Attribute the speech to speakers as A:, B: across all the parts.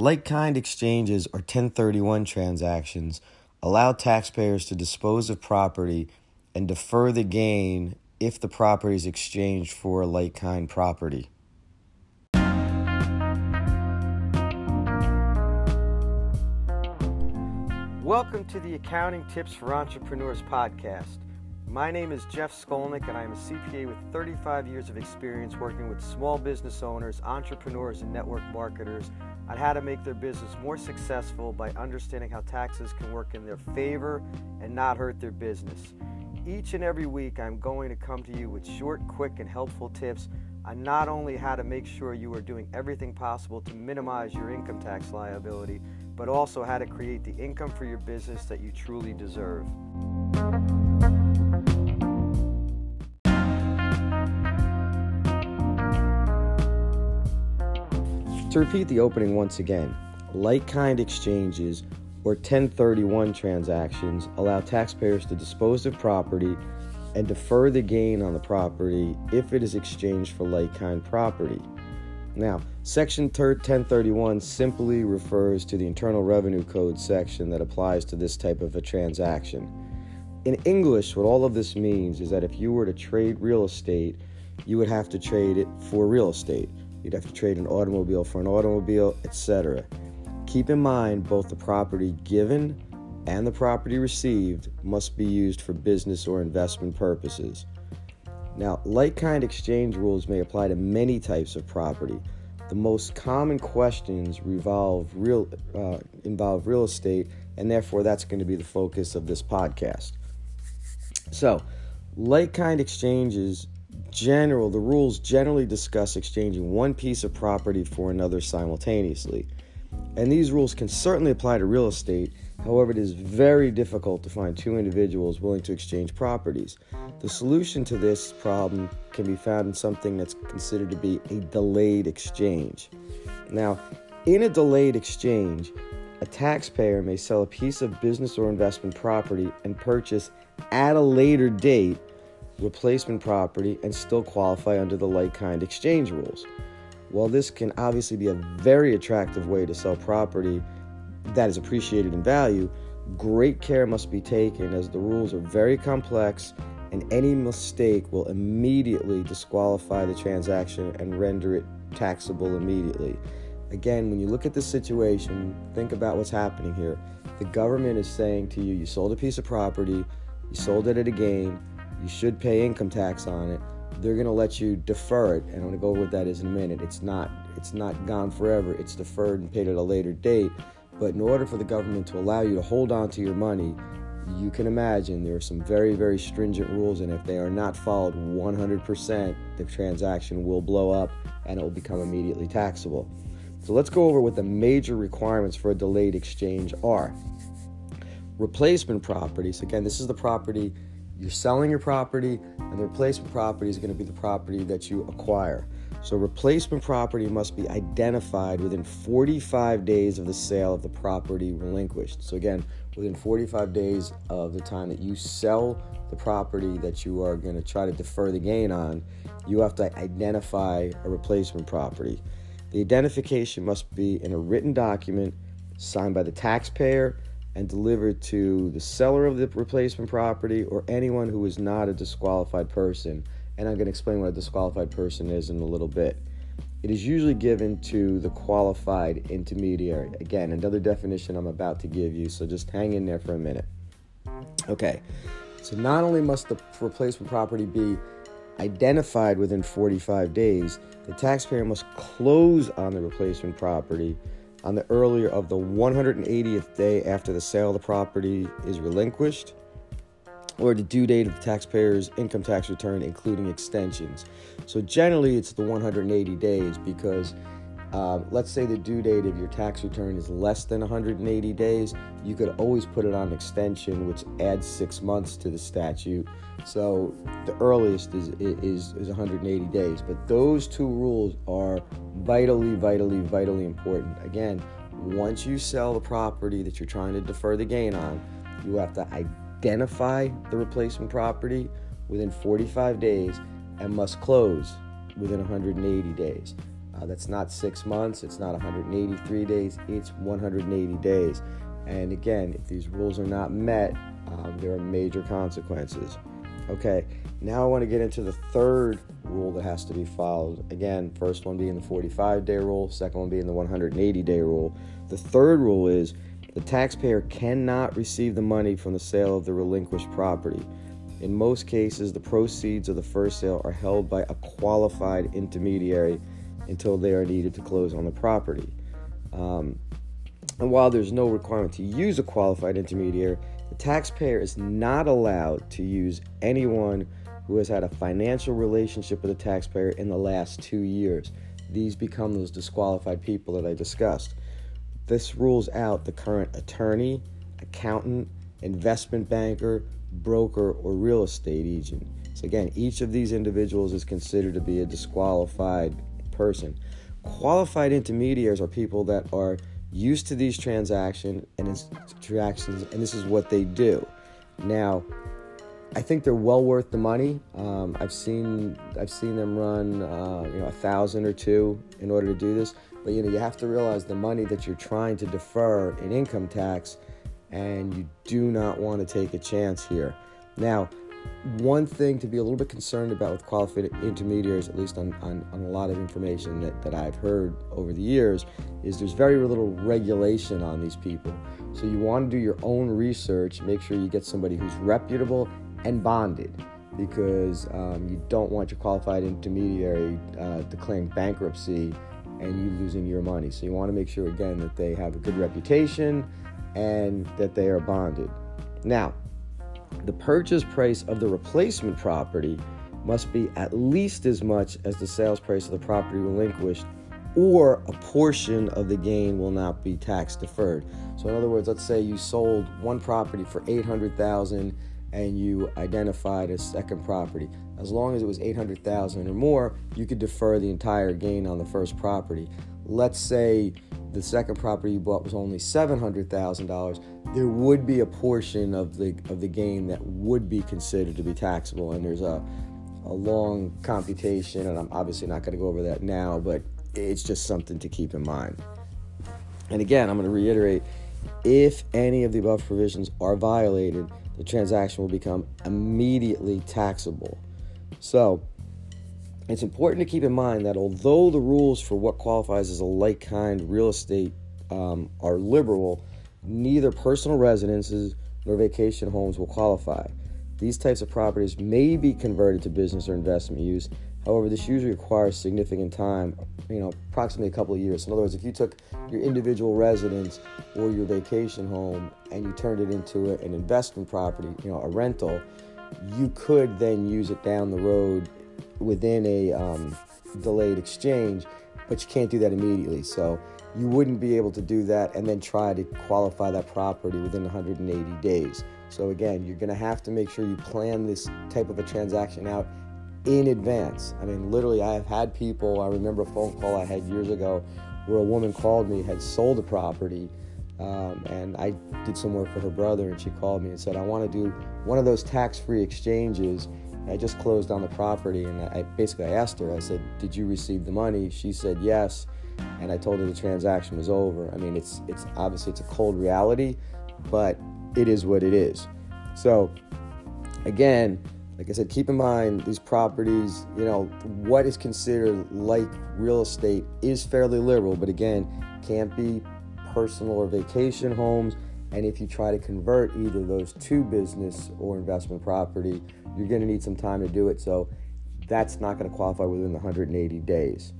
A: Like kind exchanges or 1031 transactions allow taxpayers to dispose of property and defer the gain if the property is exchanged for like kind property. Welcome to the Accounting Tips for Entrepreneurs podcast. My name is Jeff Skolnick, and I am a CPA with 35 years of experience working with small business owners, entrepreneurs, and network marketers on how to make their business more successful by understanding how taxes can work in their favor and not hurt their business. Each and every week, I'm going to come to you with short, quick, and helpful tips on not only how to make sure you are doing everything possible to minimize your income tax liability, but also how to create the income for your business that you truly deserve. To repeat the opening once again, like kind exchanges or 1031 transactions allow taxpayers to dispose of property and defer the gain on the property if it is exchanged for like kind property. Now, Section 1031 simply refers to the Internal Revenue Code section that applies to this type of a transaction. In English, what all of this means is that if you were to trade real estate, you would have to trade it for real estate. You'd have to trade an automobile for an automobile, etc. Keep in mind both the property given and the property received must be used for business or investment purposes. Now, like kind exchange rules may apply to many types of property. The most common questions revolve real, uh, involve real estate, and therefore that's going to be the focus of this podcast. So, like kind exchanges general the rules generally discuss exchanging one piece of property for another simultaneously. And these rules can certainly apply to real estate However, it is very difficult to find two individuals willing to exchange properties. The solution to this problem can be found in something that's considered to be a delayed exchange. Now, in a delayed exchange, a taxpayer may sell a piece of business or investment property and purchase at a later date replacement property and still qualify under the like kind exchange rules. While this can obviously be a very attractive way to sell property, that is appreciated in value, great care must be taken as the rules are very complex and any mistake will immediately disqualify the transaction and render it taxable immediately. Again, when you look at the situation, think about what's happening here. The government is saying to you, you sold a piece of property, you sold it at a gain, you should pay income tax on it. They're going to let you defer it, and I'm going to go over what that is in a minute. It's not it's not gone forever. It's deferred and paid at a later date. But in order for the government to allow you to hold on to your money, you can imagine there are some very, very stringent rules, and if they are not followed 100%, the transaction will blow up and it will become immediately taxable. So let's go over what the major requirements for a delayed exchange are. Replacement properties, again, this is the property you're selling your property, and the replacement property is going to be the property that you acquire. So, replacement property must be identified within 45 days of the sale of the property relinquished. So, again, within 45 days of the time that you sell the property that you are going to try to defer the gain on, you have to identify a replacement property. The identification must be in a written document signed by the taxpayer and delivered to the seller of the replacement property or anyone who is not a disqualified person and I'm going to explain what a disqualified person is in a little bit. It is usually given to the qualified intermediary. Again, another definition I'm about to give you, so just hang in there for a minute. Okay, so not only must the replacement property be identified within 45 days, the taxpayer must close on the replacement property on the earlier of the 180th day after the sale of the property is relinquished or the due date of the taxpayer's income tax return, including extensions. So generally, it's the 180 days because uh, let's say the due date of your tax return is less than 180 days, you could always put it on extension, which adds six months to the statute. So the earliest is, is, is 180 days. But those two rules are vitally, vitally, vitally important. Again, once you sell the property that you're trying to defer the gain on, you have to identify the replacement property within 45 days and must close within 180 days. Uh, that's not six months, it's not 183 days, it's 180 days. And again, if these rules are not met, um, there are major consequences. Okay, now I want to get into the third rule that has to be followed. Again, first one being the 45 day rule, second one being the 180 day rule. The third rule is the taxpayer cannot receive the money from the sale of the relinquished property. In most cases, the proceeds of the first sale are held by a qualified intermediary until they are needed to close on the property. Um, and while there's no requirement to use a qualified intermediary, the taxpayer is not allowed to use anyone who has had a financial relationship with the taxpayer in the last two years. These become those disqualified people that I discussed. This rules out the current attorney, accountant, investment banker, broker, or real estate agent. So, again, each of these individuals is considered to be a disqualified person. Qualified intermediaries are people that are used to these transaction and transactions, and this is what they do. Now, I think they're well worth the money. Um, I've seen I've seen them run uh, you know a thousand or two in order to do this, but you know you have to realize the money that you're trying to defer in income tax, and you do not want to take a chance here. Now, one thing to be a little bit concerned about with qualified intermediaries, at least on, on, on, a lot of information that, that I've heard over the years, is there's very little regulation on these people. So you want to do your own research, make sure you get somebody who's reputable and bonded because um, you don't want your qualified intermediary uh, declaring bankruptcy and you losing your money. So you want to make sure, again, that they have a good reputation and that they are bonded. Now, the purchase price of the replacement property must be at least as much as the sales price of the property relinquished, or a portion of the gain will not be tax deferred. So, in other words, let's say you sold one property for 800,000 and you identified a second property. As long as it was 800,000 or more, you could defer the entire gain on the first property. Let's say the second property you bought was only $700,000, there would be a portion of the of the gain that would be considered to be taxable and there's a a long computation and I'm obviously not going to go over that now, but it's just something to keep in mind. And again, I'm going to reiterate if any of the above provisions are violated, the transaction will become immediately taxable. So, it's important to keep in mind that although the rules for what qualifies as a like kind real estate um, are liberal, neither personal residences nor vacation homes will qualify. These types of properties may be converted to business or investment use. However, this usually requires significant time, you know, approximately a couple of years. In other words, if you took your individual residence or your vacation home and you turned it into an investment property, you know, a rental, you could then use it down the road within a um, delayed exchange, but you can't do that immediately. So you wouldn't be able to do that and then try to qualify that property within 180 days. So again, you're going to have to make sure you plan this type of a transaction out in advance. I mean, literally, I have had people. I remember a phone call I had years ago where a woman called me, had sold a property, um, and I did some work for her brother, and she called me and said, "I want to do one of those tax-free exchanges." I just closed on the property, and I basically I asked her. I said, "Did you receive the money?" She said yes, and I told her the transaction was over. I mean, it's it's obviously it's a cold reality, but it is what it is. So, again, like I said, keep in mind these properties. You know what is considered like real estate is fairly liberal, but again, can't be personal or vacation homes. And if you try to convert either those to business or investment property, you're going to need some time to do it. So that's not going to qualify within the 180 days.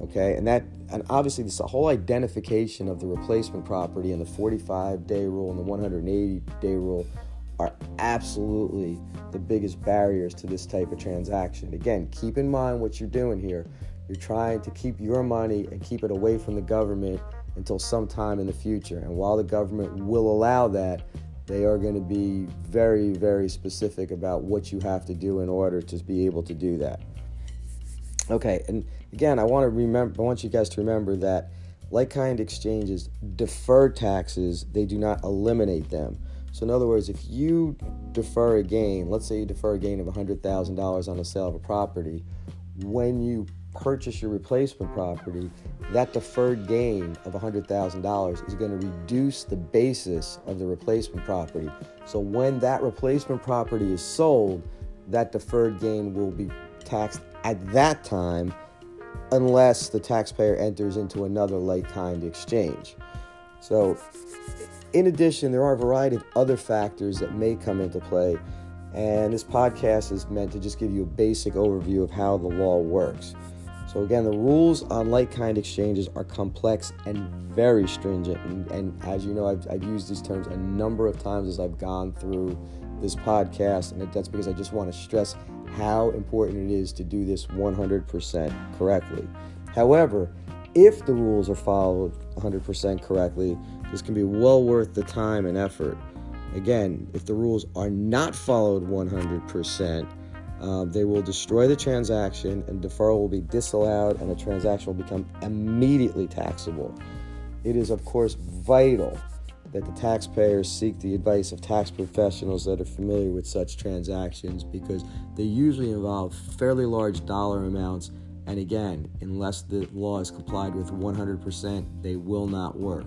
A: Okay, and that and obviously this whole identification of the replacement property and the 45 day rule and the 180 day rule are absolutely the biggest barriers to this type of transaction. Again, keep in mind what you're doing here. You're trying to keep your money and keep it away from the government until sometime in the future. And while the government will allow that, they are going to be very, very specific about what you have to do in order to be able to do that. Okay, and again, I want to remember. I want you guys to remember that like-kind exchanges defer taxes; they do not eliminate them. So, in other words, if you defer a gain, let's say you defer a gain of $100,000 on the sale of a property, when you purchase your replacement property, that deferred gain of $100,000 is going to reduce the basis of the replacement property. So when that replacement property is sold, that deferred gain will be taxed at that time unless the taxpayer enters into another like kind exchange. So, in addition, there are a variety of other factors that may come into play, and this podcast is meant to just give you a basic overview of how the law works. So, again, the rules on like kind exchanges are complex and very stringent. And, and as you know, I've, I've, used these terms a number of times as I've gone through this podcast, and that's because I just want to stress how important it is to do this 100% correctly. However, if the rules are followed 100% correctly, this can be well worth the time and effort. Again, if the rules are not followed 100%, uh, they will destroy the transaction and deferral will be disallowed and the transaction will become immediately taxable. It is, of course, vital that the taxpayers seek the advice of tax professionals that are familiar with such transactions because they usually involve fairly large dollar amounts. And again, unless the law is complied with 100%, they will not work.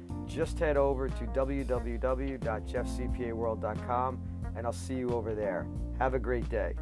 A: just head over to www.jeffcpaworld.com and I'll see you over there. Have a great day.